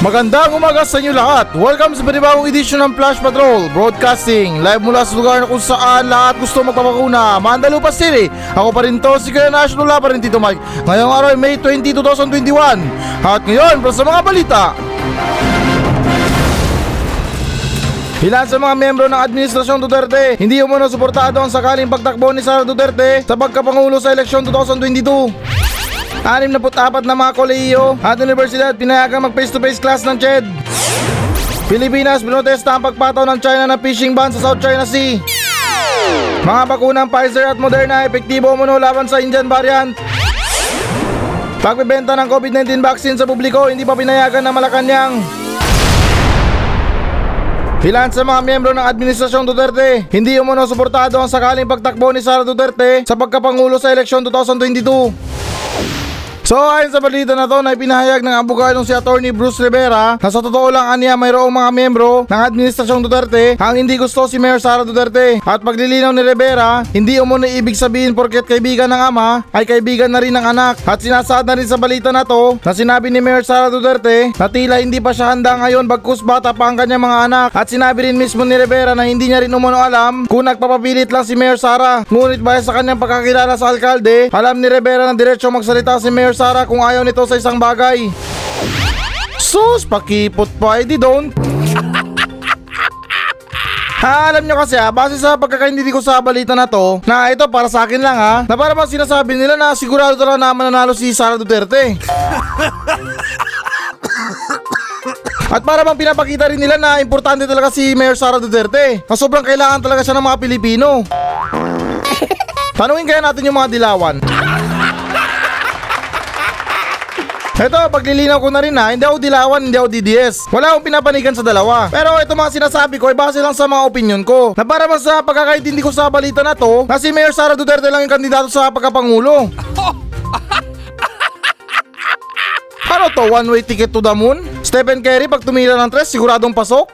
Magandang umaga sa inyo lahat. Welcome sa panibagong edisyon ng Flash Patrol Broadcasting live mula sa lugar na kung saan lahat gusto magpapakuna. Mandalupa City. Ako pa rin to, si Kuya National pa rin Tito Mike. Ngayong araw ay May 20, 2021. At ngayon, para sa mga balita. Ilan sa mga membro ng Administrasyon Duterte hindi umano suportado ang sakaling pagtakbo ni Sara Duterte sa pagkapangulo sa eleksyon 2022. Anim na putapat na mga kolehiyo at universidad pinayagang mag face-to-face class ng CHED. Pilipinas binotesta ang pagpataw ng China ng fishing ban sa South China Sea. Mga bakunang Pfizer at Moderna epektibo umano laban sa Indian variant. Pagbebenta ng COVID-19 vaccine sa publiko hindi pa pinayagan ng Malacanang. Ilan sa mga miyembro ng Administrasyon Duterte hindi umano suportado ang sakaling pagtakbo ni Sara Duterte sa pagkapangulo sa eleksyon 2022. So ayon sa balita na to na ipinahayag ng abogadong si Attorney Bruce Rivera na sa totoo lang aniya mayroong mga miyembro ng Administrasyong Duterte ang hindi gusto si Mayor Sara Duterte. At paglilinaw ni Rivera hindi umano ibig sabihin porket kaibigan ng ama ay kaibigan na rin ng anak. At sinasaad na rin sa balita na to na sinabi ni Mayor Sara Duterte na tila hindi pa siya handa ngayon bagkus bata pa ang kanyang mga anak. At sinabi rin mismo ni Rivera na hindi niya rin umano alam kung nagpapapilit lang si Mayor Sara. Ngunit bahit sa kanyang pagkakilala sa alkalde alam ni Rivera na diretso magsalita si Mayor Sara kung ayaw nito sa isang bagay. Sus, pakipot pa, edi don't. Ha, alam nyo kasi ha, base sa pagkakaintindi ko sa balita na to, na ito para sa akin lang ha, na para bang sinasabi nila na sigurado talaga na mananalo si Sara Duterte. At para bang pinapakita rin nila na importante talaga si Mayor Sara Duterte, na sobrang kailangan talaga siya ng mga Pilipino. Tanungin kaya natin yung mga dilawan. Ito, paglilinaw ko na rin ha, hindi ako dilawan, hindi ako DDS. Wala akong pinapanigan sa dalawa. Pero ito mga sinasabi ko ay base lang sa mga opinion ko. Na para bang sa pagkakaintindi ko sa balita na to, na si Mayor Sara Duterte lang yung kandidato sa pagkapangulo. Ano to, one way ticket to the moon? Stephen Curry pag tumira ng tres, siguradong pasok?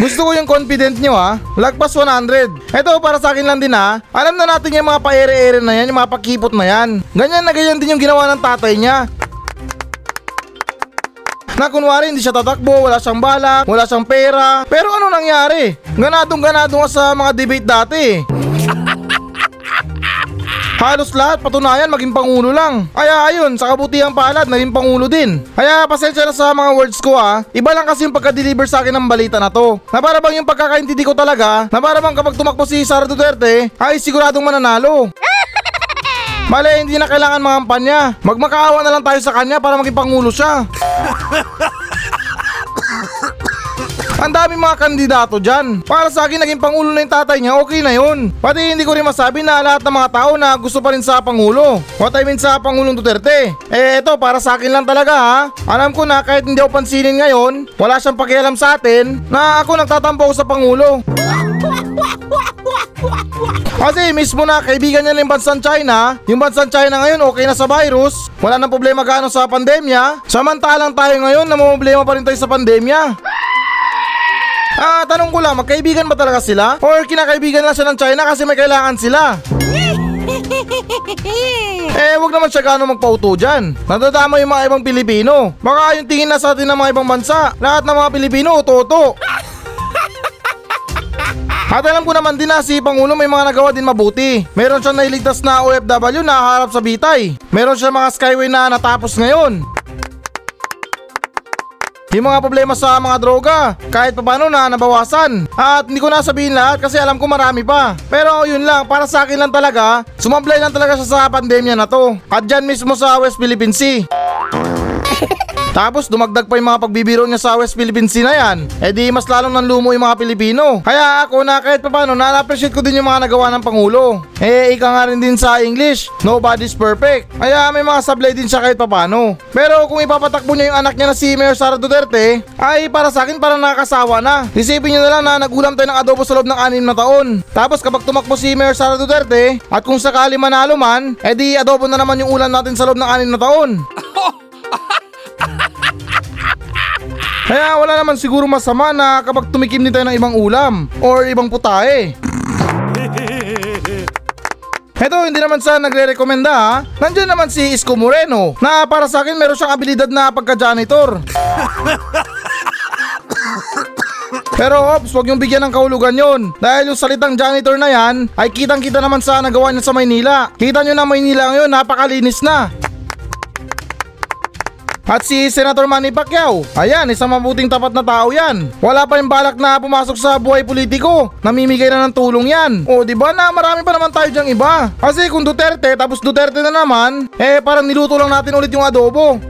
Gusto ko yung confident nyo ha. Lagpas 100. Ito para sa akin lang din ha. Alam na natin yung mga paere-ere na yan, yung mga pakipot na yan. Ganyan na ganyan din yung ginawa ng tatay niya. Na kunwari hindi siya tatakbo, wala siyang balak, wala siyang pera. Pero ano nangyari? Ganadong ganado nga sa mga debate dati. Halos lahat patunayan maging pangulo lang. Kaya ayun, sa kabutihang palad naging pangulo din. Kaya pasensya na sa mga words ko ha. Iba lang kasi yung pagka-deliver sa akin ng balita na to. Na para bang yung pagkakaintindi ko talaga, na para bang kapag tumakbo si Sara Duterte, ay siguradong mananalo. Mali, hindi na kailangan mga kampanya. Magmakaawa na lang tayo sa kanya para maging pangulo siya. Ang daming mga kandidato dyan. Para sa akin, naging pangulo na yung tatay niya, okay na yun. Pati hindi ko rin masabi na lahat ng mga tao na gusto pa rin sa pangulo. What I mean sa pangulong Duterte. Eh, eto, para sa akin lang talaga ha. Alam ko na kahit hindi ako pansinin ngayon, wala siyang pakialam sa atin, na ako nagtatampo ako sa pangulo. Kasi mismo na kaibigan niya yung bansang China, yung bansang China ngayon okay na sa virus, wala nang problema gaano sa pandemya, samantalang tayo ngayon namumblema pa rin tayo sa pandemya. Ah, tanong ko lang, magkaibigan ba talaga sila? Or kinakaibigan lang siya ng China kasi may kailangan sila? Eh, wag naman siya gano'ng magpauto dyan. Nadadama yung mga ibang Pilipino. Baka yung tingin na sa atin ng mga ibang bansa, lahat ng mga Pilipino, uto-uto. At alam ko naman din na si Pangulo may mga nagawa din mabuti. Meron siyang nailigtas na OFW na harap sa bitay. Meron siyang mga skyway na natapos ngayon. Yung mga problema sa mga droga, kahit pa paano na nabawasan. At hindi ko na sabihin lahat kasi alam ko marami pa. Pero yun lang, para sa akin lang talaga, sumablay lang talaga siya sa pandemya na to. At dyan mismo sa West Philippine Sea. Tapos dumagdag pa yung mga pagbibiro niya sa West Philippine Sea na yan. Eh di mas lalong nanlumo yung mga Pilipino. Kaya ako na kahit paano na-appreciate ko din yung mga nagawa ng Pangulo. Eh ika nga rin din sa English, nobody's perfect. Kaya may mga sablay din siya kahit paano. Pero kung ipapatakbo niya yung anak niya na si Mayor Sara Duterte, ay para sa akin parang nakakasawa na. Isipin niyo na lang na nagulam tayo ng adobo sa loob ng anim na taon. Tapos kapag tumakbo si Mayor Sara Duterte, at kung sakali manalo man, eh di adobo na naman yung ulan natin sa loob ng anim na taon. Kaya wala naman siguro masama na kapag tumikim din tayo ng ibang ulam or ibang putahe. Heto, hindi naman sa nagre-rekomenda ha. Nandiyan naman si Isko Moreno na para sa akin meron siyang abilidad na pagka-janitor. Pero ops, huwag yung bigyan ng kahulugan yon. Dahil yung salitang janitor na yan, ay kitang kita naman sa nagawa niya sa Maynila. Kita nyo na Maynila ngayon, napakalinis na. At si Senator Manny Pacquiao, ayan, isang mabuting tapat na tao yan. Wala pa yung balak na pumasok sa buhay politiko. Namimigay na ng tulong yan. O, di ba na marami pa naman tayo dyang iba. Kasi kung Duterte, tapos Duterte na naman, eh parang niluto lang natin ulit yung adobo.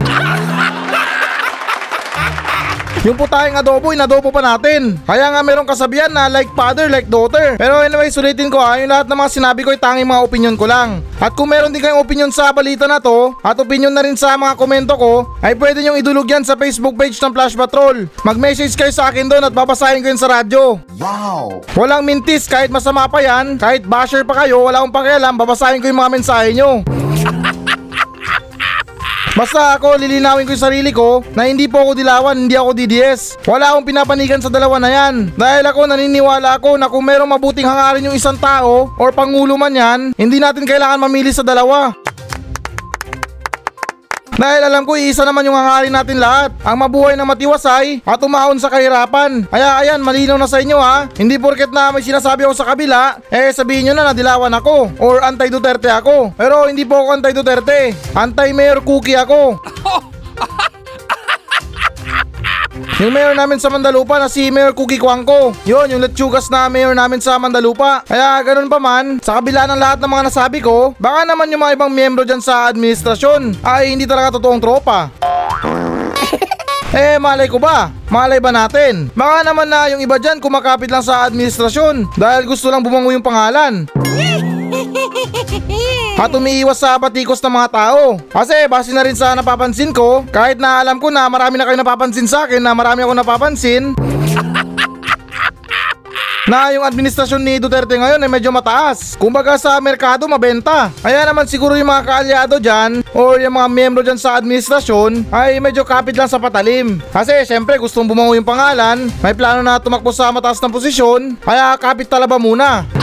Yung putahing adobo, inadobo pa natin. Kaya nga merong kasabihan na like father, like daughter. Pero anyway, sulitin ko ha, yung lahat ng mga sinabi ko ay tanging mga opinion ko lang. At kung meron din kayong opinion sa balita na to, at opinion na rin sa mga komento ko, ay pwede nyong idulog yan sa Facebook page ng Flash Patrol. Mag-message kayo sa akin doon at babasahin ko yun sa radyo. Wow! Walang mintis kahit masama pa yan, kahit basher pa kayo, wala akong pakialam, babasahin ko yung mga mensahe nyo. Basta ako lilinawin ko yung sarili ko na hindi po ako dilawan, hindi ako DDS. Wala akong pinapanigan sa dalawa na yan. Dahil ako naniniwala ako na kung merong mabuting hangarin yung isang tao or pangulo man yan, hindi natin kailangan mamili sa dalawa. Dahil alam ko iisa naman yung hangarin natin lahat. Ang mabuhay na matiwasay at umahon sa kahirapan. Kaya ayan, malinaw na sa inyo ha. Hindi porket na may sinasabi ako sa kabila, eh sabihin nyo na nadilawan ako or anti-Duterte ako. Pero hindi po ako anti-Duterte. Anti-Mayor Cookie ako. Yung mayor namin sa Mandalupa na si Mayor Cookie Kwangko. Yun, yung letsugas na mayor namin sa Mandalupa. Kaya ganun pa man, sa kabila ng lahat ng mga nasabi ko, baka naman yung mga ibang miyembro dyan sa administrasyon ay hindi talaga totoong tropa. Eh, malay ko ba? Malay ba natin? Baka naman na yung iba dyan kumakapit lang sa administrasyon dahil gusto lang bumango yung pangalan. At umiiwas sa batikos ng mga tao. Kasi base na rin sa napapansin ko, kahit na alam ko na marami na kayo napapansin sa akin na marami ako napapansin, na yung administrasyon ni Duterte ngayon ay medyo mataas. Kumbaga sa merkado mabenta. Kaya naman siguro yung mga kaalyado dyan o yung mga miyembro dyan sa administrasyon ay medyo kapit lang sa patalim. Kasi syempre gustong bumango yung pangalan, may plano na tumakbo sa mataas ng posisyon, kaya kapit talaba muna.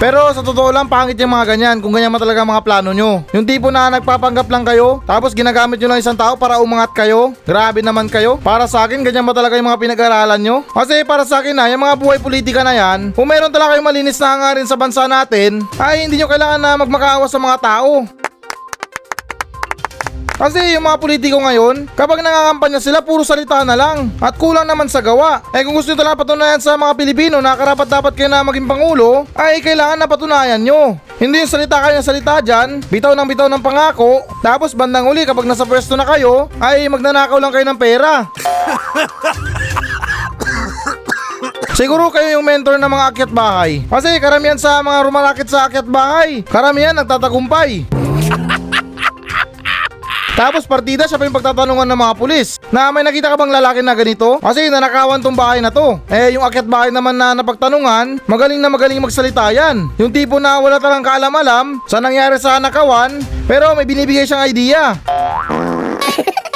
Pero sa totoo lang, pangit yung mga ganyan kung ganyan man talaga mga plano nyo. Yung tipo na nagpapanggap lang kayo, tapos ginagamit nyo lang isang tao para umangat kayo. Grabe naman kayo. Para sa akin, ganyan ba talaga yung mga pinag-aralan nyo? Kasi para sa akin na, yung mga buhay politika na yan, kung meron talaga kayong malinis na hangarin sa bansa natin, ay hindi nyo kailangan na magmakaawa sa mga tao. Kasi yung mga politiko ngayon, kapag nangangampanya sila, puro salita na lang. At kulang naman sa gawa. Eh kung gusto nyo talaga patunayan sa mga Pilipino na karapat dapat kayo na maging pangulo, ay kailangan na patunayan nyo. Hindi yung salita kayo ng salita dyan, bitaw ng bitaw ng pangako, tapos bandang uli kapag nasa pwesto na kayo, ay magnanakaw lang kayo ng pera. Siguro kayo yung mentor ng mga akyat bahay. Kasi karamihan sa mga rumalakit sa akyat bahay, karamihan nagtatagumpay. Tapos partida siya pa yung pagtatanungan ng mga pulis na may nakita ka bang lalaki na ganito? Kasi nanakawan tong bahay na to. Eh yung akyat bahay naman na napagtanungan, magaling na magaling magsalita yan. Yung tipo na wala talang kaalam-alam sa nangyari sa nakawan, pero may binibigay siyang idea.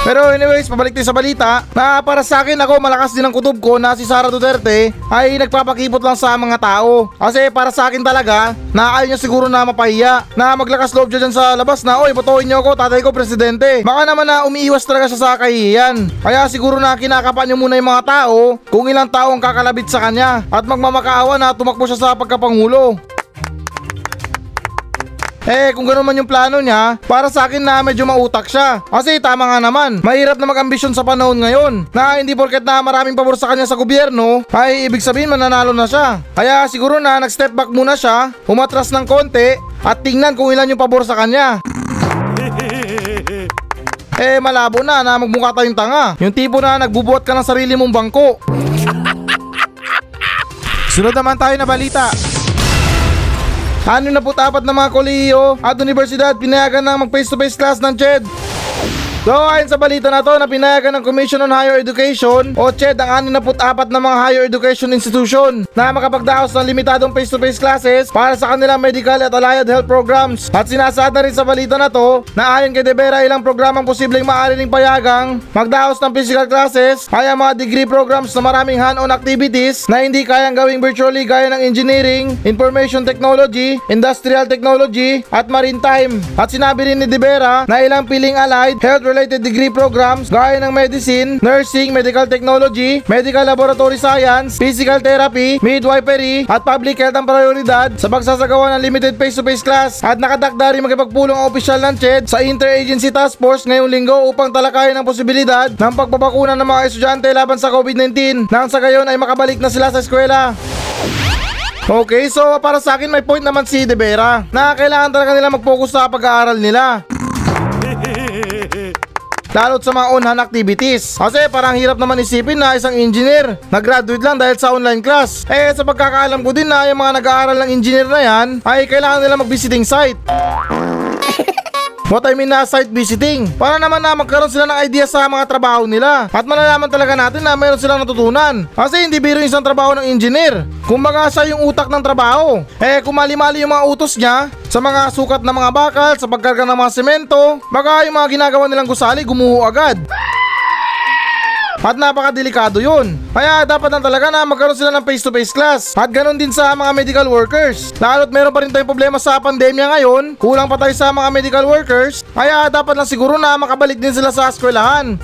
Pero anyways, pabalik tayo sa balita na para sa akin ako malakas din ang kutob ko na si Sara Duterte ay nagpapakipot lang sa mga tao. Kasi para sa akin talaga, na ayaw niya siguro na mapahiya na maglakas loob dyan sa labas na oy botohin niyo ako, tatay ko presidente. Baka naman na umiiwas talaga siya sa kahihiyan. Kaya siguro na kinakapan niyo muna yung mga tao kung ilang tao ang kakalabit sa kanya at magmamakaawa na tumakbo siya sa pagkapangulo. Eh, kung gano'n man yung plano niya, para sa akin na medyo mautak siya. Kasi tama nga naman, mahirap na mag-ambisyon sa panahon ngayon. Na hindi porket na maraming pabor sa kanya sa gobyerno, ay ibig sabihin mananalo na siya. Kaya siguro na nag-step back muna siya, umatras ng konti, at tingnan kung ilan yung pabor sa kanya. Eh malabo na na magmukha tayong tanga. Yung tipo na nagbubuhat ka ng sarili mong bangko. Sunod naman tayo na balita. Ano na po tapat ng mga kolehiyo at universidad pinayagan na mag face to face class ng CHED? So ayon sa balita na to na pinayagan ng Commission on Higher Education o CHED ang 64 na mga higher education institution na makapagdaos ng limitadong face-to-face classes para sa kanilang medical at allied health programs. At sinasaad na rin sa balita na to na ayon kay De Vera ilang programang posibleng maaari ring payagang magdaos ng physical classes ay ang mga degree programs na maraming hand-on activities na hindi kayang gawing virtually gaya ng engineering, information technology, industrial technology at maritime. At sinabi rin ni De Vera na ilang piling allied health-related degree programs gaya ng medicine, nursing, medical technology, medical laboratory science, physical therapy, midwifery at public health ang prioridad sa pagsasagawa ng limited face-to-face class at nakatakda rin makipagpulong ang opisyal ng CHED sa Interagency Task Force ngayong linggo upang talakayin ang posibilidad ng pagbabakuna ng mga estudyante laban sa COVID-19 nang sa gayon ay makabalik na sila sa eskwela. Okay, so para sa akin may point naman si De Vera na kailangan talaga nila mag-focus sa pag-aaral nila. Lalo't sa mga on-hand activities. Kasi parang hirap naman isipin na isang engineer nag-graduate lang dahil sa online class. Eh sa pagkakaalam ko din na yung mga nag-aaral ng engineer na yan ay kailangan nila mag-visiting site. What I mean na site visiting. Para naman na magkaroon sila ng idea sa mga trabaho nila. At malalaman talaga natin na mayroon silang natutunan. Kasi hindi biro yung isang trabaho ng engineer. Kumbaga siya yung utak ng trabaho. Eh kung mali-mali yung mga utos niya, sa mga sukat ng mga bakal, sa pagkarga ng mga semento, baka yung mga ginagawa nilang gusali gumuho agad. At napakadelikado yun. Kaya dapat lang talaga na magkaroon sila ng face-to-face class. At ganun din sa mga medical workers. Lalo't meron pa rin tayong problema sa pandemya ngayon. Kulang pa tayo sa mga medical workers. Kaya dapat lang siguro na makabalik din sila sa eskwelahan.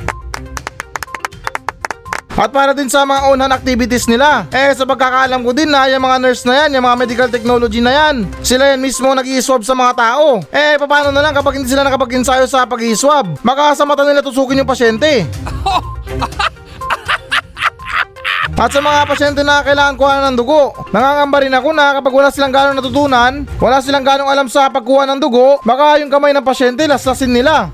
At para din sa mga on-hand activities nila. Eh sa pagkakaalam ko din na yung mga nurse na yan, yung mga medical technology na yan, sila yan mismo nag swab sa mga tao. Eh paano na lang kapag hindi sila nakapag-insayo sa pag swab Baka sa mata nila tusukin yung pasyente. At sa mga pasyente na kailangan kuha ng dugo, nangangamba rin ako na kapag wala silang ganong natutunan, wala silang ganong alam sa pagkuha ng dugo, baka yung kamay ng pasyente laslasin nila.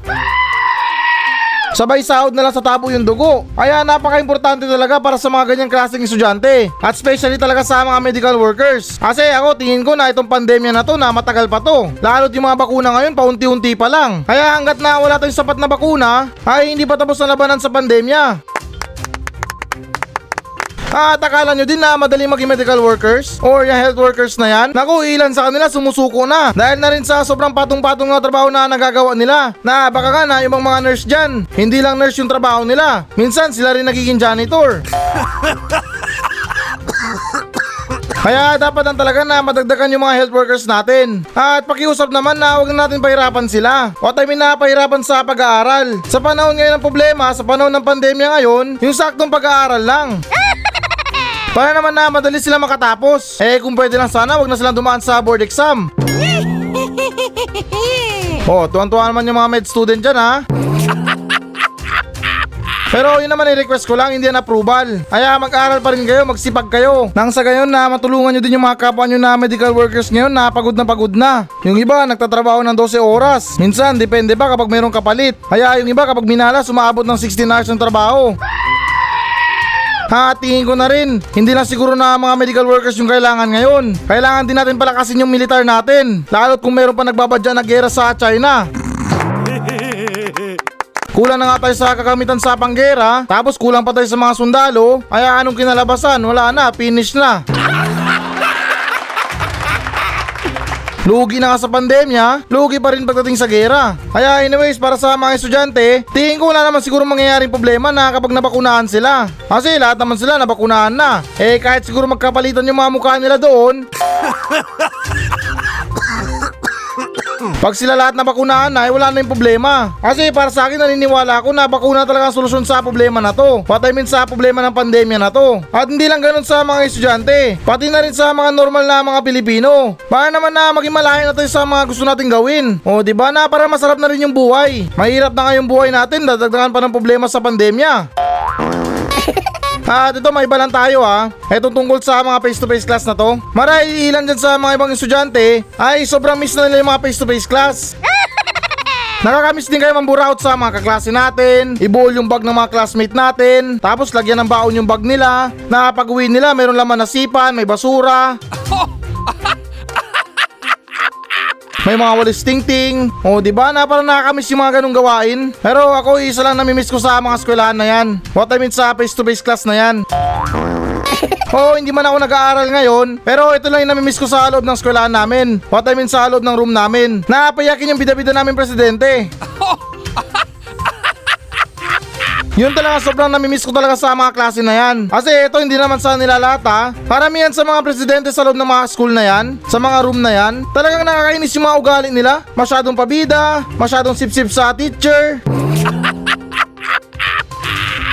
Sabay sahod na lang sa tabo yung dugo. Kaya napaka-importante talaga para sa mga ganyang klaseng estudyante. At especially talaga sa mga medical workers. Kasi ako tingin ko na itong pandemya na to na matagal pa to. Lalo't yung mga bakuna ngayon paunti-unti pa lang. Kaya hanggat na wala tayong sapat na bakuna, ay hindi pa tapos ang labanan sa pandemya. At akala nyo din na madaling maging medical workers or yung health workers na yan? Naku, ilan sa kanila sumusuko na dahil na rin sa sobrang patong-patong na trabaho na nagagawa nila. Na baka nga na yung mga nurse dyan, hindi lang nurse yung trabaho nila. Minsan sila rin nagiging janitor. Kaya dapat lang talaga na madagdagan yung mga health workers natin. At pakiusap naman na huwag na natin pahirapan sila. O mean na pahirapan sa pag-aaral. Sa panahon ngayon ng problema, sa panahon ng pandemya ngayon, yung saktong pag-aaral lang. Para naman na madali sila makatapos. Eh kung pwede lang sana, wag na silang dumaan sa board exam. Oh, tuwan-tuwa naman yung mga med student dyan ha. Pero yun naman i-request ko lang, hindi yan approval. Kaya mag-aral pa rin kayo, magsipag kayo. Nang sa gayon na matulungan nyo din yung mga kapwa nyo na medical workers ngayon na pagod na pagod na. Yung iba nagtatrabaho ng 12 oras. Minsan, depende pa kapag mayroong kapalit. Kaya yung iba kapag minala, sumaabot ng 16 hours ng trabaho. Ha, tingin ko na rin. Hindi lang siguro na mga medical workers yung kailangan ngayon. Kailangan din natin palakasin yung militar natin. Lalo't kung meron pa nagbabadya na gera sa China. Kulang na nga tayo sa kakamitan sa panggera, tapos kulang pa tayo sa mga sundalo, kaya anong kinalabasan? Wala na, finish na. Lugi na nga sa pandemya, lugi pa rin pagdating sa gera. Kaya anyways, para sa mga estudyante, tingin ko wala naman siguro mangyayaring problema na kapag nabakunahan sila. Kasi lahat naman sila nabakunahan na. Eh kahit siguro magkapalitan yung mga mukha nila doon, Pag sila lahat na bakunahan na, eh, wala na yung problema. Kasi para sa akin, naniniwala ako na bakuna talaga ang solusyon sa problema na to. What I mean sa problema ng pandemya na to. At hindi lang ganun sa mga estudyante, pati na rin sa mga normal na mga Pilipino. Para naman na maging malayo na tayo sa mga gusto nating gawin. O di ba na para masarap na rin yung buhay. Mahirap na nga yung buhay natin, dadagdagan pa ng problema sa pandemya. At ito may iba lang tayo ha. Ito tungkol sa mga face-to-face class na to. Marahil ilan dyan sa mga ibang estudyante ay sobrang miss na nila yung mga face-to-face class. Nakakamiss din kayo mamburaot sa mga kaklase natin, ibuol yung bag ng mga classmate natin, tapos lagyan ng baon yung bag nila, na pag uwi nila mayroon laman na sipan, may basura. May mga walis ting-ting. O, di ba na parang nakakamiss yung mga ganong gawain. Pero ako isa lang namimiss ko sa mga eskwelahan na yan. What I mean sa face-to-face class na yan. Oo, hindi man ako nag-aaral ngayon, pero ito lang yung namimiss ko sa loob ng eskwelahan namin. What I mean sa loob ng room namin. Napayakin yung bida-bida namin presidente. Yun talaga sobrang namimiss ko talaga sa mga klase na yan. Kasi ito hindi naman sa nilalata. Karamihan sa mga presidente sa loob ng mga school na yan, sa mga room na yan, talagang nakakainis yung mga ugali nila. Masyadong pabida, masyadong sip-sip sa teacher.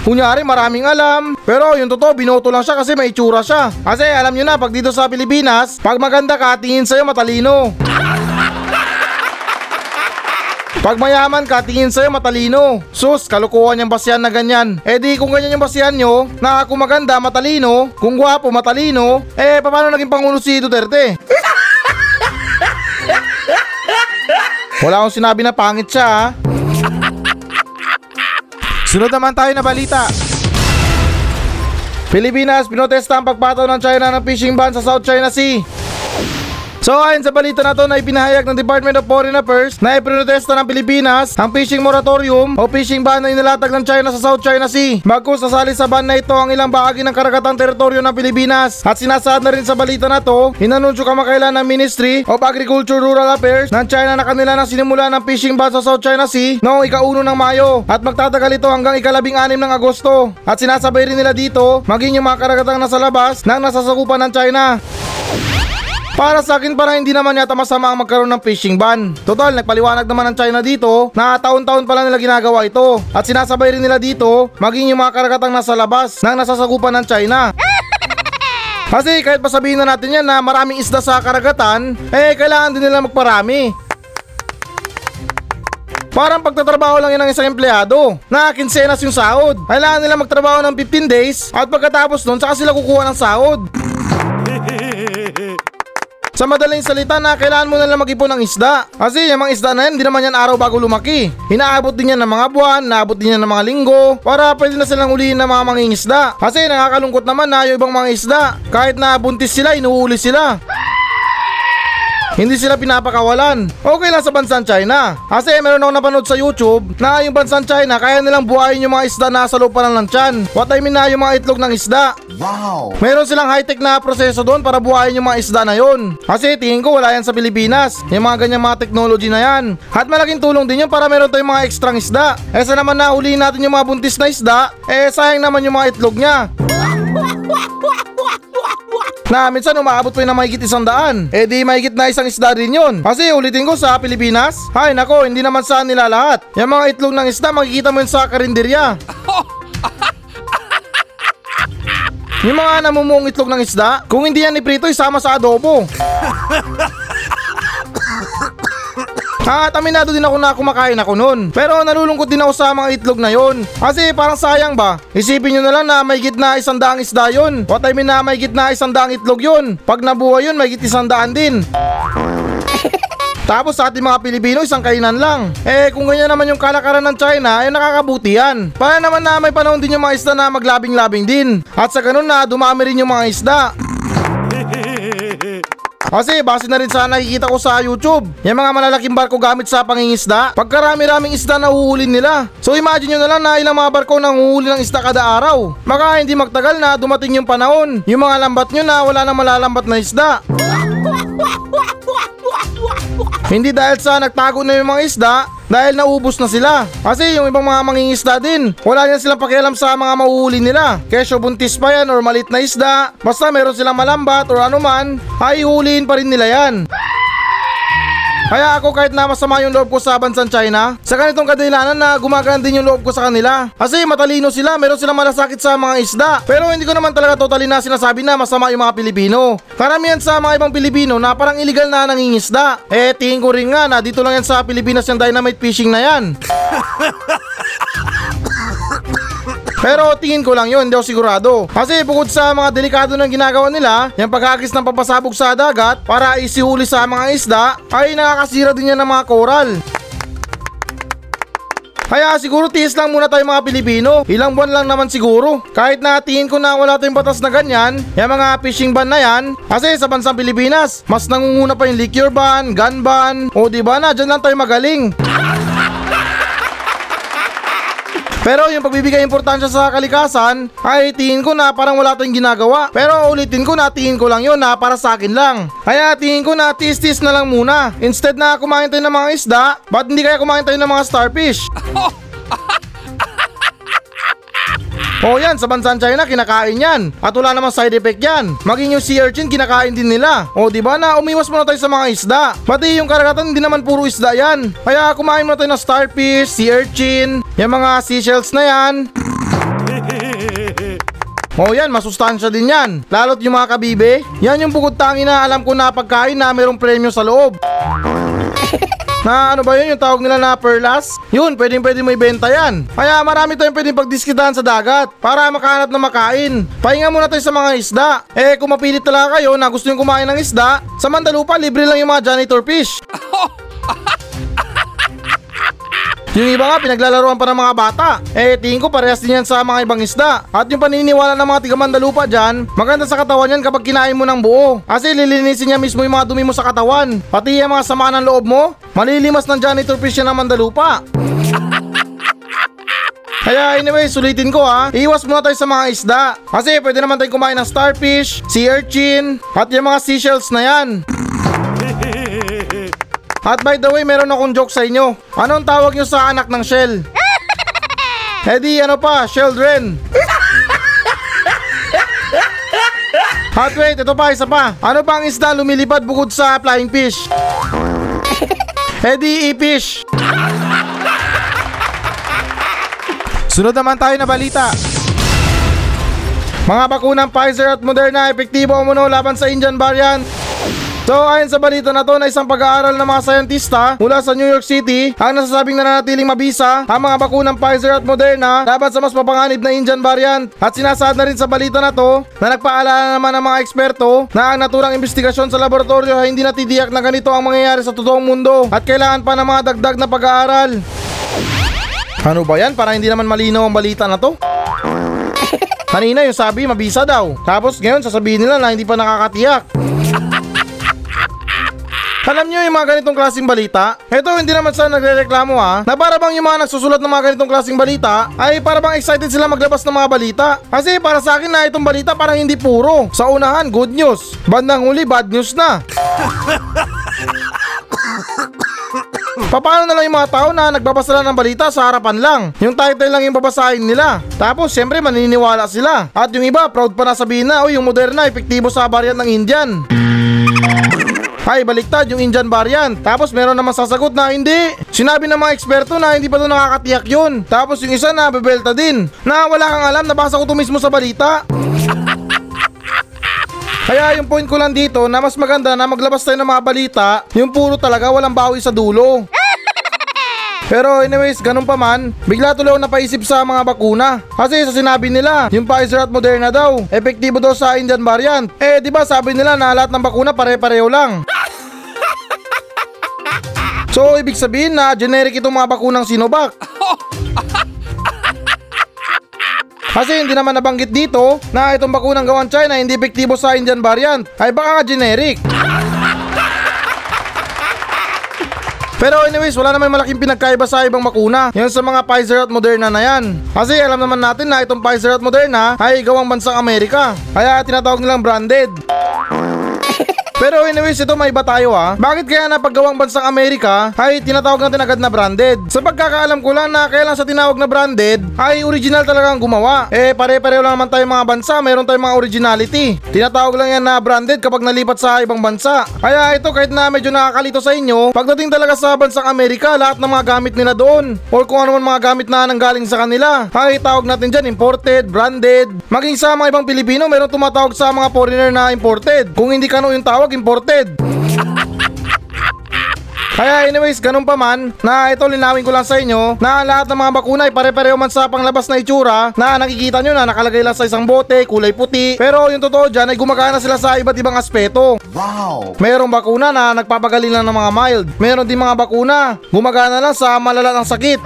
Kunyari maraming alam Pero yung totoo binoto lang siya kasi may itsura siya Kasi alam nyo na pag dito sa Pilipinas Pag maganda ka tingin sa'yo matalino Pag mayaman ka, tingin sa'yo matalino. Sus, kalukuhan yung basihan na ganyan. Eh di kung ganyan yung basihan nyo, na ako maganda, matalino, kung gwapo, matalino, eh paano naging Pangulo si Duterte? Wala akong sinabi na pangit siya ha. Sunod naman tayo na balita. Pilipinas, pinotesta ang pagpataw ng China ng fishing ban sa South China Sea. So ayon sa balita na to na ipinahayag ng Department of Foreign Affairs na ipinotesta ng Pilipinas ang fishing moratorium o fishing ban na inilatag ng China sa South China Sea. Bagkus sasali sa ban na ito ang ilang bahagi ng karagatang teritoryo ng Pilipinas. At sinasaad na rin sa balita na to, inanunsyo kamakailan ng Ministry of Agriculture Rural Affairs ng China na kanila na sinimula ng fishing ban sa South China Sea noong ikauno ng Mayo at magtatagal ito hanggang ikalabing anim ng Agosto. At sinasabay rin nila dito maging yung mga karagatang nasa labas ng nasasakupan ng China. Para sa akin para hindi naman yata masama ang magkaroon ng fishing ban. Total, nagpaliwanag naman ng China dito na taon-taon pala nila ginagawa ito. At sinasabay rin nila dito maging yung mga karagatang nasa labas ng nasasakupan ng China. Kasi kahit pa sabihin na natin yan na maraming isda sa karagatan, eh kailangan din nila magparami. Parang pagtatrabaho lang yan ng isang empleyado na kinsenas yung sahod. Kailangan nila magtrabaho ng 15 days at pagkatapos nun saka sila kukuha ng sahod. Sa madaling salita na kailangan mo na lang mag-ipon ng isda. Kasi yung mga isda na yan, hindi naman yan araw bago lumaki. Inaabot din yan ng mga buwan, naabot din yan ng mga linggo, para pwede na silang ulihin ng mga mangingisda. Kasi nakakalungkot naman na yung ibang mga isda, kahit na buntis sila, inuuli sila. Hindi sila pinapakawalan. Okay lang sa bansang China. Kasi meron ako napanood sa YouTube na yung bansang China kaya nilang buhayin yung mga isda na sa loob pa lang ng tiyan. What I mean na yung mga itlog ng isda. Wow! Meron silang high-tech na proseso doon para buhayin yung mga isda na yon. Kasi tingin ko wala yan sa Pilipinas. Yung mga ganyang mga technology na yan. At malaking tulong din yun para meron tayong mga ekstrang isda. Eh sa naman na ulihin natin yung mga buntis na isda, eh sayang naman yung mga itlog niya. Na minsan umaabot pa yun ng mahigit isang daan. Eh di mahigit na isang isda rin yun. Kasi ulitin ko sa Pilipinas, ay nako, hindi naman sa nila lahat. Yung mga itlog ng isda, makikita mo yun sa karinderya. Yung mga namumuong itlog ng isda, kung hindi yan iprito, isama sa adobo. At aminado din ako na kumakain ako nun. Pero nalulungkot din ako sa mga itlog na yon. Kasi parang sayang ba? Isipin nyo na lang na may gitna isang daang isda yun. What I mean na may gitna isang daang itlog yun. Pag nabuhay yun, may git isang daan din. Tapos sa ating mga Pilipino, isang kainan lang. Eh kung ganyan naman yung kalakaran ng China, eh nakakabuti yan. Para naman na may panahon din yung mga isda na maglabing-labing din. At sa ganun na dumami rin yung mga isda. Kasi base na rin sa nakikita ko sa YouTube, yung mga malalaking barko gamit sa pangingisda, pagkarami-raming isda na huhulin nila. So imagine nyo na lang na ilang mga barko nang huhuli ng isda kada araw. Maka hindi magtagal na dumating yung panahon, yung mga lambat nyo na wala nang malalambat na isda. Hindi dahil sa nagtago na yung mga isda, dahil naubos na sila. Kasi yung ibang mga mangingisda din, wala yan silang pakialam sa mga mauhuli nila. Kesyo buntis pa yan or malit na isda, basta meron silang malambat or anuman, ay huliin pa rin nila yan. Kaya ako kahit na masama yung loob ko sa bansang China, sa ganitong kadahilanan na gumagaan din yung loob ko sa kanila. Kasi matalino sila, meron silang malasakit sa mga isda. Pero hindi ko naman talaga totally na sinasabi na masama yung mga Pilipino. Karamihan sa mga ibang Pilipino na parang illegal na nangingisda. Eh tingin ko rin nga na dito lang yan sa Pilipinas yung dynamite fishing na yan. Pero tingin ko lang yun, hindi ako sigurado. Kasi bukod sa mga delikado ng ginagawa nila, yung paghagis ng papasabog sa dagat para isihuli sa mga isda, ay nakakasira din yan ng mga koral. Kaya siguro tiis lang muna tayo mga Pilipino. Ilang buwan lang naman siguro. Kahit na tingin ko na wala tayong batas na ganyan, yung mga fishing ban na yan, kasi sa bansang Pilipinas, mas nangunguna pa yung liquor ban, gun ban, o di ba na, dyan lang tayo magaling. Pero yung pagbibigay importansya sa kalikasan, ay tingin ko na parang wala tayong ginagawa. Pero ulitin ko na tingin ko lang yun na para sa akin lang. Kaya tingin ko na tis-tis na lang muna. Instead na kumain tayo ng mga isda, ba't hindi kaya kumain tayo ng mga starfish? Oh yan, sa bansang China kinakain yan. At wala namang side effect yan. Maging yung sea urchin kinakain din nila. O di ba na umiwas muna tayo sa mga isda. Pati yung karagatan hindi naman puro isda yan. Kaya kumain muna tayo ng starfish, sea urchin, yung mga seashells na yan. Oh yan, masustansya din yan. Lalo't yung mga kabibe, yan yung bukod tangi na alam ko na pagkain na mayroong premyo sa loob. Na ano ba yun yung tawag nila na perlas? Yun, pwedeng pwede mo ibenta yan. Kaya marami tayong pwedeng pagdiskitahan sa dagat para makahanap na makain. Pahinga muna tayo sa mga isda. Eh kung mapilit talaga kayo na gusto yung kumain ng isda, sa Mandalupa libre lang yung mga janitor fish. Yung iba nga pinaglalaroan pa ng mga bata. Eh tingin ko parehas din yan sa mga ibang isda. At yung paniniwala ng mga tiga Mandalupa dyan, maganda sa katawan yan kapag kinain mo ng buo. Kasi lilinisin niya mismo yung mga dumi mo sa katawan. Pati yung mga sama ng loob mo, malilimas ng janitor fish yan ng Mandalupa. Kaya anyway, sulitin ko ha. Iwas muna tayo sa mga isda. Kasi pwede naman tayong kumain ng starfish, sea urchin, at yung mga seashells na yan. At by the way, meron akong joke sa inyo. Anong tawag nyo sa anak ng shell? Di ano pa, children. At wait, ito pa, isa pa. Ano pa ang isda lumilipad bukod sa flying fish? Di e-fish. Sunod naman tayo na balita. Mga bakunang Pfizer at Moderna epektibo umuno laban sa Indian variant. So ayon sa balita na to na isang pag-aaral ng mga sayantista mula sa New York City ang nasasabing nananatiling mabisa ang mga bakunang Pfizer at Moderna laban sa mas mapanganib na Indian variant. At sinasaad na rin sa balita na to na nagpaalala naman ng mga eksperto na ang naturang investigasyon sa laboratorio ay hindi natitiyak na ganito ang mangyayari sa totoong mundo at kailangan pa ng mga dagdag na pag-aaral. Ano ba yan? Para hindi naman malinaw ang balita na to. Kanina yung sabi mabisa daw. Tapos ngayon sasabihin nila na hindi pa nakakatiyak. Alam nyo yung mga ganitong klaseng balita? Ito hindi naman sa nagre-reklamo ha, na para bang yung mga nagsusulat ng mga ganitong klaseng balita ay para bang excited sila maglabas ng mga balita. Kasi para sa akin na itong balita parang hindi puro. Sa unahan, good news. Bandang huli, bad news na. Paano na lang yung mga tao na nagbabasa lang ng balita sa harapan lang? Yung title lang yung babasahin nila. Tapos syempre maniniwala sila. At yung iba, proud pa na sabihin na, oh yung Moderna, epektibo sa variant ng Indian. Ay, baliktad yung Indian variant. Tapos meron naman sasagot na hindi. Sinabi ng mga eksperto na hindi pa doon nakakatiyak yun. Tapos yung isa na bebelta din. Na wala kang alam, nabasa ko to mismo sa balita. Kaya yung point ko lang dito na mas maganda na maglabas tayo ng mga balita, yung puro talaga walang bawi sa dulo. Pero anyways, ganun pa man, bigla tuloy ako napaisip sa mga bakuna. Kasi sa sinabi nila, yung Pfizer at Moderna daw, epektibo daw sa Indian variant. Eh, di ba sabi nila na lahat ng bakuna pare-pareho lang. So, ibig sabihin na generic itong mga bakunang Sinovac. Kasi hindi naman nabanggit dito na itong bakunang gawan China hindi epektibo sa Indian variant. Ay baka nga generic. Pero anyways, wala naman malaking pinagkaiba sa ibang bakuna. Yan sa mga Pfizer at Moderna na yan. Kasi alam naman natin na itong Pfizer at Moderna ay gawang bansang Amerika. Kaya tinatawag nilang branded. Pero anyways, ito may iba tayo ha. Bakit kaya napaggawang bansang Amerika ay tinatawag natin agad na branded? Sa pagkakaalam ko lang na kaya lang sa tinawag na branded ay original talaga ang gumawa. Eh pare-pareho lang naman tayo mga bansa, mayroon tayong mga originality. Tinatawag lang yan na branded kapag nalipat sa ibang bansa. Kaya ito kahit na medyo nakakalito sa inyo, pagdating talaga sa bansang Amerika, lahat ng mga gamit nila doon or kung ano man mga gamit na nanggaling sa kanila, ay tawag natin dyan imported, branded. Maging sa mga ibang Pilipino, mayroon tumatawag sa mga foreigner na imported. Kung hindi kano yung tawag, imported. Kaya anyways, ganun pa man, na ito linawin ko lang sa inyo, na lahat ng mga bakuna ay pare-pareho man sa panglabas na itsura, na nakikita nyo na nakalagay lang sa isang bote, kulay puti, pero yung totoo dyan ay gumagana sila sa iba't ibang aspeto. Wow! Merong bakuna na nagpapagaling lang ng mga mild. Meron din mga bakuna, gumagana lang sa malala ng sakit.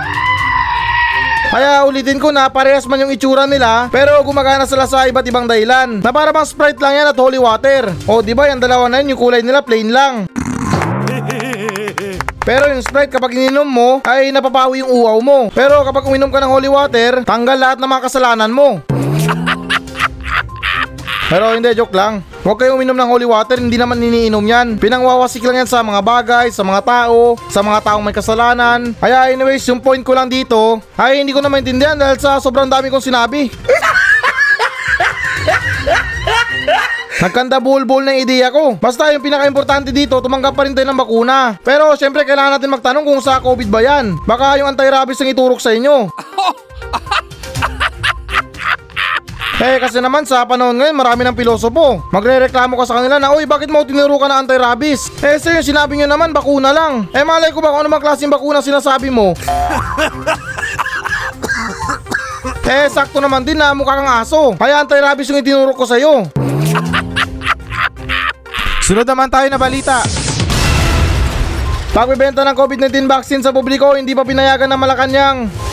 Kaya ulitin ko na parehas man yung itsura nila pero gumagana sila sa iba't ibang dahilan. Na para bang Sprite lang yan at holy water. O di ba yung dalawa na yun yung kulay nila plain lang. Pero yung Sprite kapag ininom mo ay napapawi yung uhaw mo. Pero kapag uminom ka ng holy water, tanggal lahat ng mga kasalanan mo. Pero hindi, joke lang. Huwag kayong uminom ng holy water, hindi naman iniinom yan. Pinangwawasik lang yan sa mga bagay, sa mga tao, sa mga taong may kasalanan. Kaya anyways, yung point ko lang dito, ay hindi ko na maintindihan dahil sa sobrang dami kong sinabi. Nagkanda bulbul na ideya ko. Basta yung pinaka-importante dito, tumanggap pa rin tayo ng bakuna. Pero syempre kailangan natin magtanong kung sa COVID ba yan. Baka yung anti-rabies ang iturok sa inyo. Eh kasi naman sa panahon ngayon marami ng pilosopo. Magre-reklamo ka sa kanila na, Uy, bakit mo tinurukan ng anti-rabies? Eh sir, yung sinabi nyo naman, bakuna lang. Eh malay ko ba kung ano mang klaseng bakuna sinasabi mo? eh sakto naman din na mukha kang aso. Kaya anti-rabies yung itinuro ko sa'yo. Sunod naman tayo na balita. Pagbebenta ng COVID-19 vaccine sa publiko hindi pa pinayagan ng Malacanang.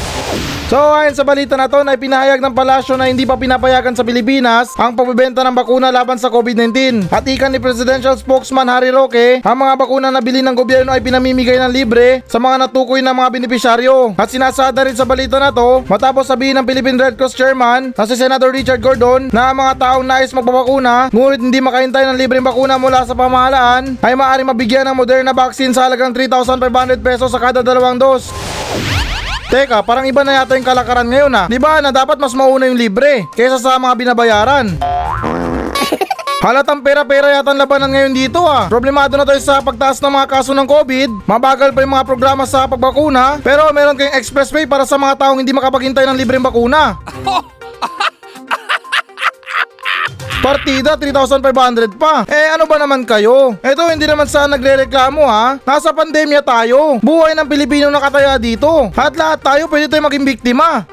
So ayon sa balita na to na ipinahayag ng palasyo na hindi pa pinapayagan sa Pilipinas ang pagbebenta ng bakuna laban sa COVID-19. At ikan ni Presidential Spokesman Harry Roque, ang mga bakuna na bili ng gobyerno ay pinamimigay ng libre sa mga natukoy na mga benepisyaryo. At sinasada rin sa balita na to matapos sabihin ng Philippine Red Cross Chairman na si Senator Richard Gordon na ang mga taong nais magpabakuna ngunit hindi makahintay ng libreng bakuna mula sa pamahalaan ay maaaring mabigyan ng Moderna vaccine sa halagang 3,500 pesos sa kada dalawang dos. Teka, parang iba na yata yung kalakaran ngayon ah. Di ba na dapat mas mauna yung libre kaysa sa mga binabayaran? Halatang pera-pera yata ang labanan ngayon dito ah. Problemado na tayo sa pagtaas ng mga kaso ng COVID. Mabagal pa yung mga programa sa pagbakuna. Pero meron kayong expressway para sa mga taong hindi makapaghintay ng libreng bakuna. Partida, 3,500 pa. Eh ano ba naman kayo? Eto hindi naman sa nagre-reklamo ha. Nasa pandemya tayo. Buhay ng Pilipino nakataya dito. At lahat tayo pwede tayo maging biktima.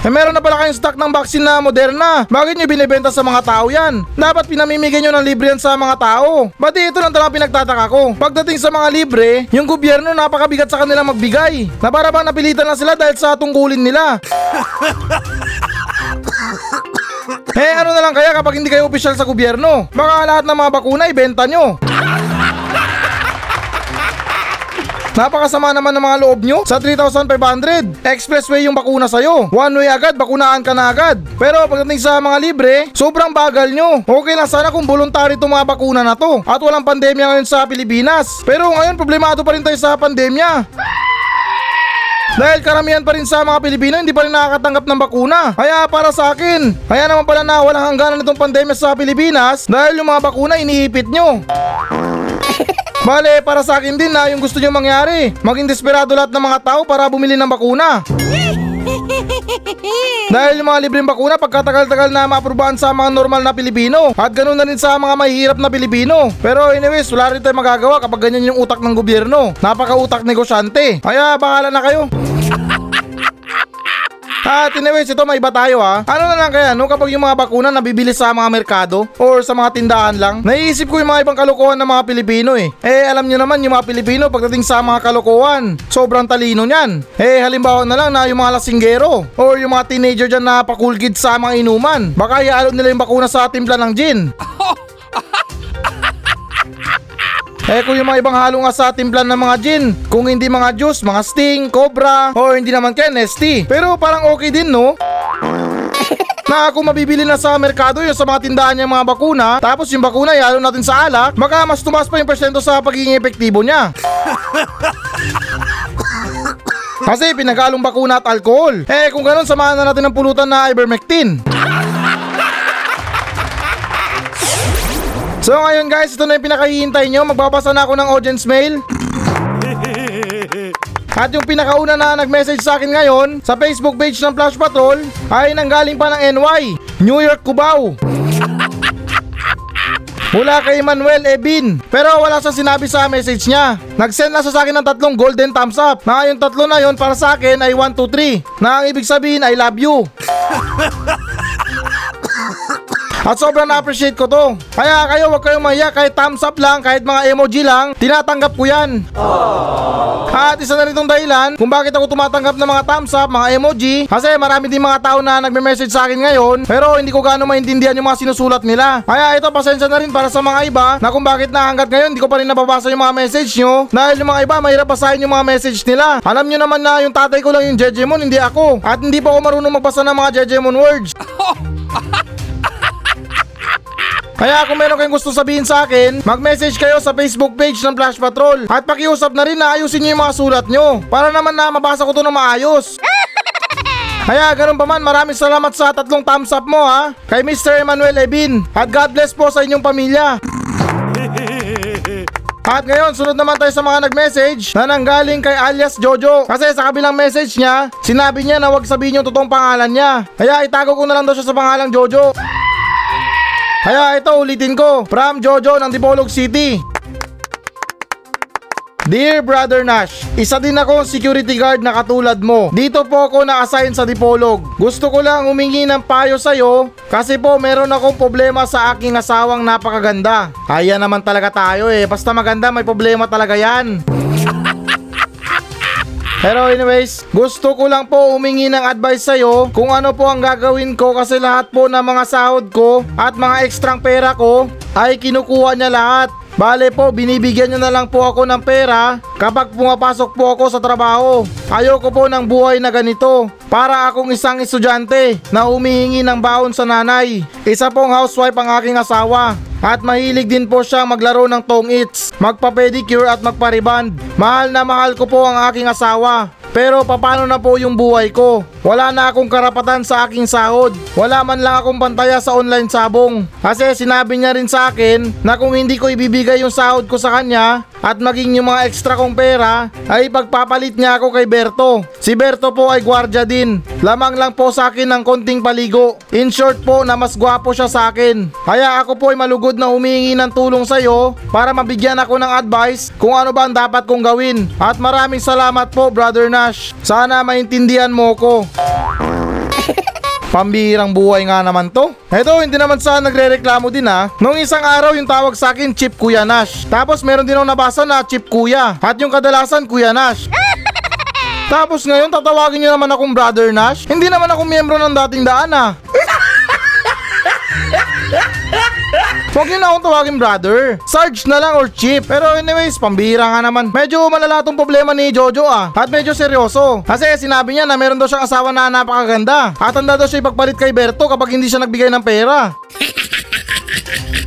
Eh meron na pala kayong stock ng vaccine na Moderna. Bakit nyo binibenta sa mga tao yan? Dapat pinamimigay nyo ng libre yan sa mga tao. Ba't ito lang talagang pinagtataka ko? Pagdating sa mga libre, yung gobyerno napakabigat sa kanila magbigay. Na para bang napilitan lang sila dahil sa tungkulin nila. Eh ano na lang kaya kapag hindi kayo opisyal sa gobyerno? Baka lahat ng mga bakuna ibenta nyo. Napakasama naman ng mga loob nyo sa 3,500. Expressway yung bakuna sa'yo. One way agad, bakunaan ka na agad. Pero pagdating sa mga libre, sobrang bagal nyo. Okay lang sana kung voluntary itong mga bakuna na to. At walang pandemya ngayon sa Pilipinas. Pero ngayon problemado pa rin tayo sa pandemya. Dahil karamihan pa rin sa mga Pilipino hindi pa rin nakakatanggap ng bakuna. Kaya para sa akin, kaya naman pala na walang hangganan itong pandemya sa Pilipinas dahil yung mga bakuna iniipit nyo. Bale, para sa akin din na yung gusto nyo mangyari. Maging desperado lahat ng mga tao para bumili ng bakuna. Dahil yung mga libreng bakuna pagkatagal-tagal na maaprubahan sa mga normal na Pilipino at ganun na rin sa mga mahihirap na Pilipino. Pero anyways, wala rin tayo magagawa kapag ganyan yung utak ng gobyerno. Napaka-utak negosyante. Kaya bahala na kayo. At anyways, ito may iba tayo ha. Ano na lang kaya no kapag yung mga bakuna nabibili sa mga merkado or sa mga tindahan lang? Naiisip ko yung mga ibang kalokohan ng mga Pilipino eh. Eh alam nyo naman yung mga Pilipino pagdating sa mga kalokohan, sobrang talino niyan. Eh halimbawa na lang na yung mga lasinggero or yung mga teenager dyan na pakulgid sa mga inuman. Baka ialot nila yung bakuna sa timpla ng gin. Eh kung yung mga ibang halo nga sa timplan ng mga gin, kung hindi mga juice, mga sting, cobra, o hindi naman kaya nesty. Pero parang okay din no? na kung mabibili na sa merkado yung sa mga tindahan niyang mga bakuna, tapos yung bakuna ihalo natin sa alak, baka mas tumaas pa yung persento sa pagiging epektibo niya. Kasi pinagalong bakuna at alcohol. Eh kung ganun, samahan na natin ng pulutan na ivermectin. So ngayon guys, ito na yung pinakahihintay nyo. Magbabasa na ako ng audience mail. At yung pinakauna na nag-message sa akin ngayon sa Facebook page ng Flash Patrol ay nanggaling pa ng NY, New York, Cubao. Mula kay Manuel Ebin. Pero wala sa sinabi sa message niya. Nag-send lang siya sa akin ng tatlong golden thumbs up. Na yung tatlo na yon para sa akin ay 1, 2, 3. Na ang ibig sabihin I love you. At sobrang na-appreciate ko to. Kaya kayo wag kayong mahiya kahit thumbs up lang, kahit mga emoji lang, tinatanggap ko yan. At isa na rin dahilan kung bakit ako tumatanggap ng mga thumbs up, mga emoji. Kasi marami din mga tao na nagme-message sa akin ngayon pero hindi ko gaano maintindihan yung mga sinusulat nila. Kaya ito pasensya na rin para sa mga iba na kung bakit na hanggat ngayon hindi ko pa rin nababasa yung mga message nyo. Dahil yung mga iba mahirap basahin yung mga message nila. Alam nyo naman na yung tatay ko lang yung Jejemon, hindi ako. At hindi pa ako marunong magbasa ng mga Jejemon words. Kaya kung meron kayong gusto sabihin sa akin, mag-message kayo sa Facebook page ng Flash Patrol. At pakiusap na rin na ayusin nyo yung mga sulat nyo. Para naman na mabasa ko to ng maayos. Kaya ganun pa man, maraming salamat sa tatlong thumbs up mo ha. Kay Mr. Emmanuel Ebin. At God bless po sa inyong pamilya. At ngayon, sunod naman tayo sa mga nag-message na nanggaling kay alias Jojo. Kasi sa kabilang message niya, sinabi niya na huwag sabihin yung totoong pangalan niya. Kaya itago ko na lang daw siya sa pangalang Jojo. Kaya ito ulitin ko, from Jojo ng Dipolog City. Dear Brother Nash, isa din ako security guard na katulad mo. Dito po ako na-assign sa Dipolog. Gusto ko lang humingi ng payo sa'yo kasi po meron akong problema sa aking asawang napakaganda. Kaya naman talaga tayo eh, basta maganda may problema talaga yan. Pero anyways, gusto ko lang po humingi ng advice sa'yo kung ano po ang gagawin ko kasi lahat po ng mga sahod ko at mga ekstrang pera ko ay kinukuha niya lahat. Bale po, binibigyan niyo na lang po ako ng pera kapag pumapasok po ako sa trabaho. Ayoko po ng buhay na ganito. Para akong isang estudyante na humihingi ng baon sa nanay. Isa pong housewife ang aking asawa. At mahilig din po siyang maglaro ng tong its, magpa-pedicure at magpa-reband. Mahal na mahal ko po ang aking asawa. Pero papano na po yung buhay ko? Wala na akong karapatan sa aking sahod. Wala man lang akong pantaya sa online sabong. Kasi sinabi niya rin sa akin na kung hindi ko ibibigay yung sahod ko sa kanya at maging yung mga extra kong pera ay pagpapalit niya ako kay Berto. Si Berto po ay gwardya din. Lamang lang po sa akin ng konting paligo. In short po na mas gwapo siya sa akin. Kaya ako po ay malugod na humingi ng tulong sa iyo para mabigyan ako ng advice kung ano ba ang dapat kong gawin. At maraming salamat po Brother Nash. Sana maintindihan mo ko. Pambihirang buhay nga naman to. Eto, hindi naman sa nagre-reklamo din ha. Nung isang araw yung tawag sa akin, Chip Kuya Nash. Tapos meron din akong nabasa na Chip Kuya. At yung kadalasan, Kuya Nash. Tapos ngayon, tatawagin niyo naman akong Brother Nash. Hindi naman ako miyembro ng dating daan ah. Huwag niyo na akong tawagin brother. Sarge na lang or Chip. Pero anyways, pambihira nga naman. Medyo malala tong problema ni Jojo ah. At medyo seryoso. Kasi sinabi niya na meron daw siyang asawa na napakaganda. At handa daw siya ipagpalit kay Berto kapag hindi siya nagbigay ng pera.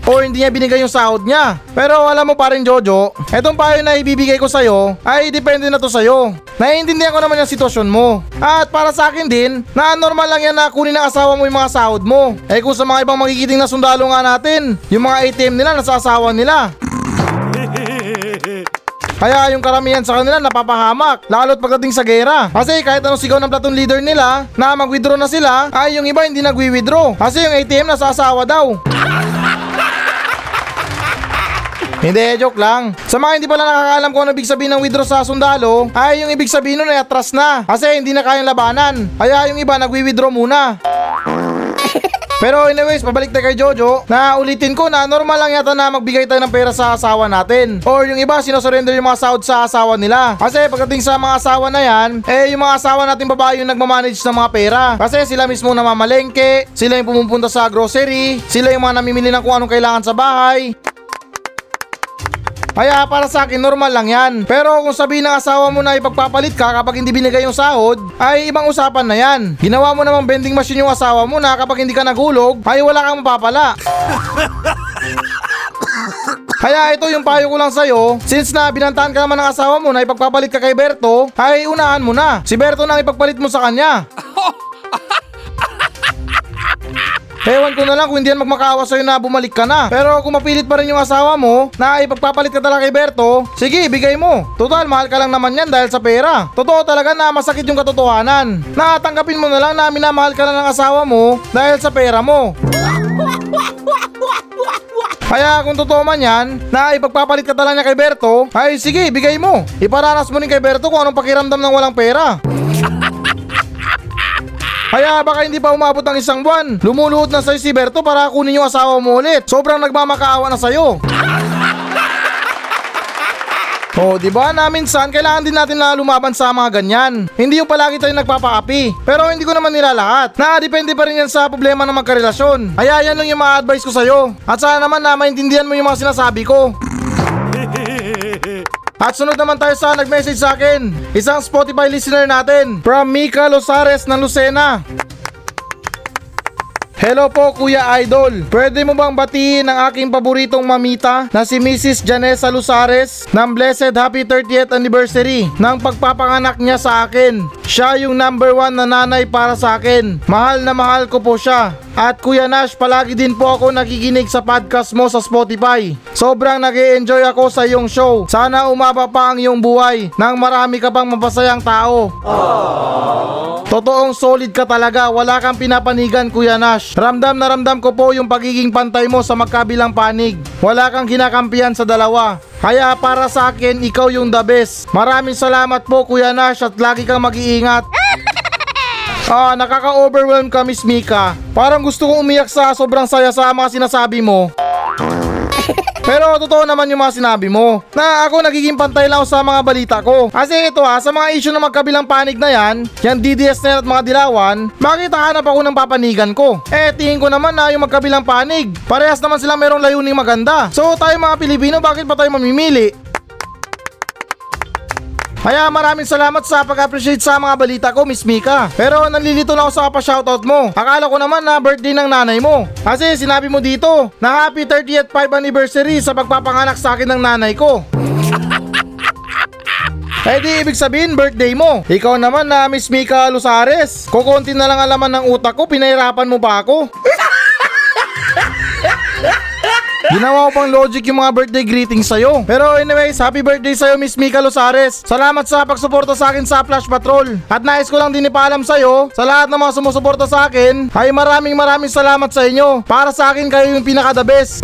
o hindi niya binigay yung sahod niya. Pero alam mo pa rin Jojo, etong payo na ibibigay ko sa'yo ay depende na to sa'yo. Naiintindihan ko naman yung sitwasyon mo. At para sa akin din, na normal lang yan na kunin ng asawa mo yung mga sahod mo. Eh kung sa mga ibang magigiting na sundalo nga natin, yung mga ATM nila nasa asawa nila. Kaya yung karamihan sa kanila napapahamak, lalo't pagdating sa gera. Kasi kahit anong sigaw ng platoon leader nila na mag-withdraw na sila, ay yung iba hindi nag-withdraw. Kasi yung ATM nasa asawa daw. Hindi, joke lang. Sa mga hindi pala nakakaalam kung ano ibig sabihin ng withdraw sa sundalo, ay yung ibig sabihin nun ay atras na. Kasi hindi na kayang labanan. Kaya yung iba nagwi-withdraw muna. Pero anyways, pabalik tayo kay Jojo na ulitin ko na normal lang yata na magbigay tayo ng pera sa asawa natin. Or yung iba, sinosurrender yung mga sahod sa asawa nila. Kasi pagdating sa mga asawa na yan, eh yung mga asawa natin babae yung nagmamanage ng mga pera. Kasi sila mismo namamalengke, sila yung pumupunta sa grocery, sila yung mga namimili ng kung anong kailangan sa bahay. Kaya para sa akin normal lang yan. Pero kung sabihin ng asawa mo na ipagpapalit ka kapag hindi binigay yung sahod, ay ibang usapan na yan. Ginawa mo namang vending machine yung asawa mo na kapag hindi ka nagulog, ay wala kang mapapala. Kaya ito yung payo ko lang sa'yo, since na binantaan ka naman ng asawa mo na ipagpapalit ka kay Berto, ay unahan mo na. Si Berto na ipagpalit mo sa kanya. Ewan ko na lang kung hindi yan magmakaawa sa'yo na bumalik ka na. Pero kung mapilit pa rin yung asawa mo na ipagpapalit ka talaga kay Berto, sige, bigay mo. Total, mahal ka lang naman yan dahil sa pera. Totoo talaga na masakit yung katotohanan. Natanggapin mo na lang na minamahal ka na ng asawa mo dahil sa pera mo. Kaya kung totoo man yan, na ipagpapalit ka talaga niya kay Berto, ay sige, bigay mo. Iparanas mo rin kay Berto kung anong pakiramdam ng walang pera. Kaya baka hindi pa umabot ng isang buwan. Lumuluhod na sa'yo si Berto para kunin yung asawa mo ulit. Sobrang nagmamakaawa na sa'yo. Oh, di ba na minsan kailangan din natin na lumaban sa mga ganyan. Hindi yung palagi tayo nagpapaapi. Pero hindi ko naman nila lahat. Nakadepende pa rin yan sa problema ng magkarelasyon. Kaya yan lang yung mga advice ko sa'yo. At sana naman na maintindihan mo yung mga sinasabi ko. At sunod naman tayo sa nag-message sa akin. Isang Spotify listener natin. From Mika Losares ng Lucena. Hello po Kuya Idol. Pwede mo bang batiin ang aking paboritong mamita na si Mrs. Janessa Lusares ng blessed happy 30th anniversary ng pagpapanganak niya sa akin. Siya yung number one na nanay para sa akin. Mahal na mahal ko po siya. At Kuya Nash, palagi din po ako nakikinig sa podcast mo sa Spotify. Sobrang nag enjoy ako sa iyong show. Sana umaba pa ang iyong buhay nang marami ka pang mapasayang tao. Totoong solid ka talaga, wala kang pinapanigan Kuya Nash. Ramdam na ramdam ko po yung pagiging pantay mo sa magkabilang panig. Wala kang kinakampihan sa dalawa. Kaya para sa akin, ikaw yung the best. Maraming salamat po Kuya Nash at lagi kang mag-iingat. Ah, nakaka-overwhelm ka Miss Mika. Parang gusto kong umiyak sa sobrang saya sa mga sinasabi mo. Pero totoo naman yung mga sinabi mo na ako nagiging pantay lang sa mga balita ko. Kasi ito ha, sa mga issue na magkabilang panig na yan, yan DDS na at mga dilawan, makita hanap ako ng papanigan ko. Eh tingin ko naman na yung magkabilang panig, parehas naman sila merong layuning maganda. So tayo mga Pilipino, bakit pa tayo mamimili? Kaya maraming salamat sa pag-appreciate sa mga balita ko, Miss Mika. Pero nalilito na ako sa pa-shoutout mo. Akala ko naman na birthday ng nanay mo. Kasi sinabi mo dito na happy 30th 5 anniversary sa pagpapanganak sa akin ng nanay ko. Eh di ibig sabihin birthday mo. Ikaw naman na Miss Mika Lusares. Kukunti na lang alaman ng utak ko, pinahirapan mo pa ako. Ginawa ko pang logic yung mga birthday greetings sa'yo. Pero anyways, happy birthday sa'yo Miss Mika Losares. Salamat sa pagsuporta sa akin sa Flash Patrol. At nais ko lang din ipaalam sa'yo, sa lahat ng mga sumusuporta sa akin, ay maraming maraming salamat sa inyo. Para sa akin, kayo yung pinaka the best.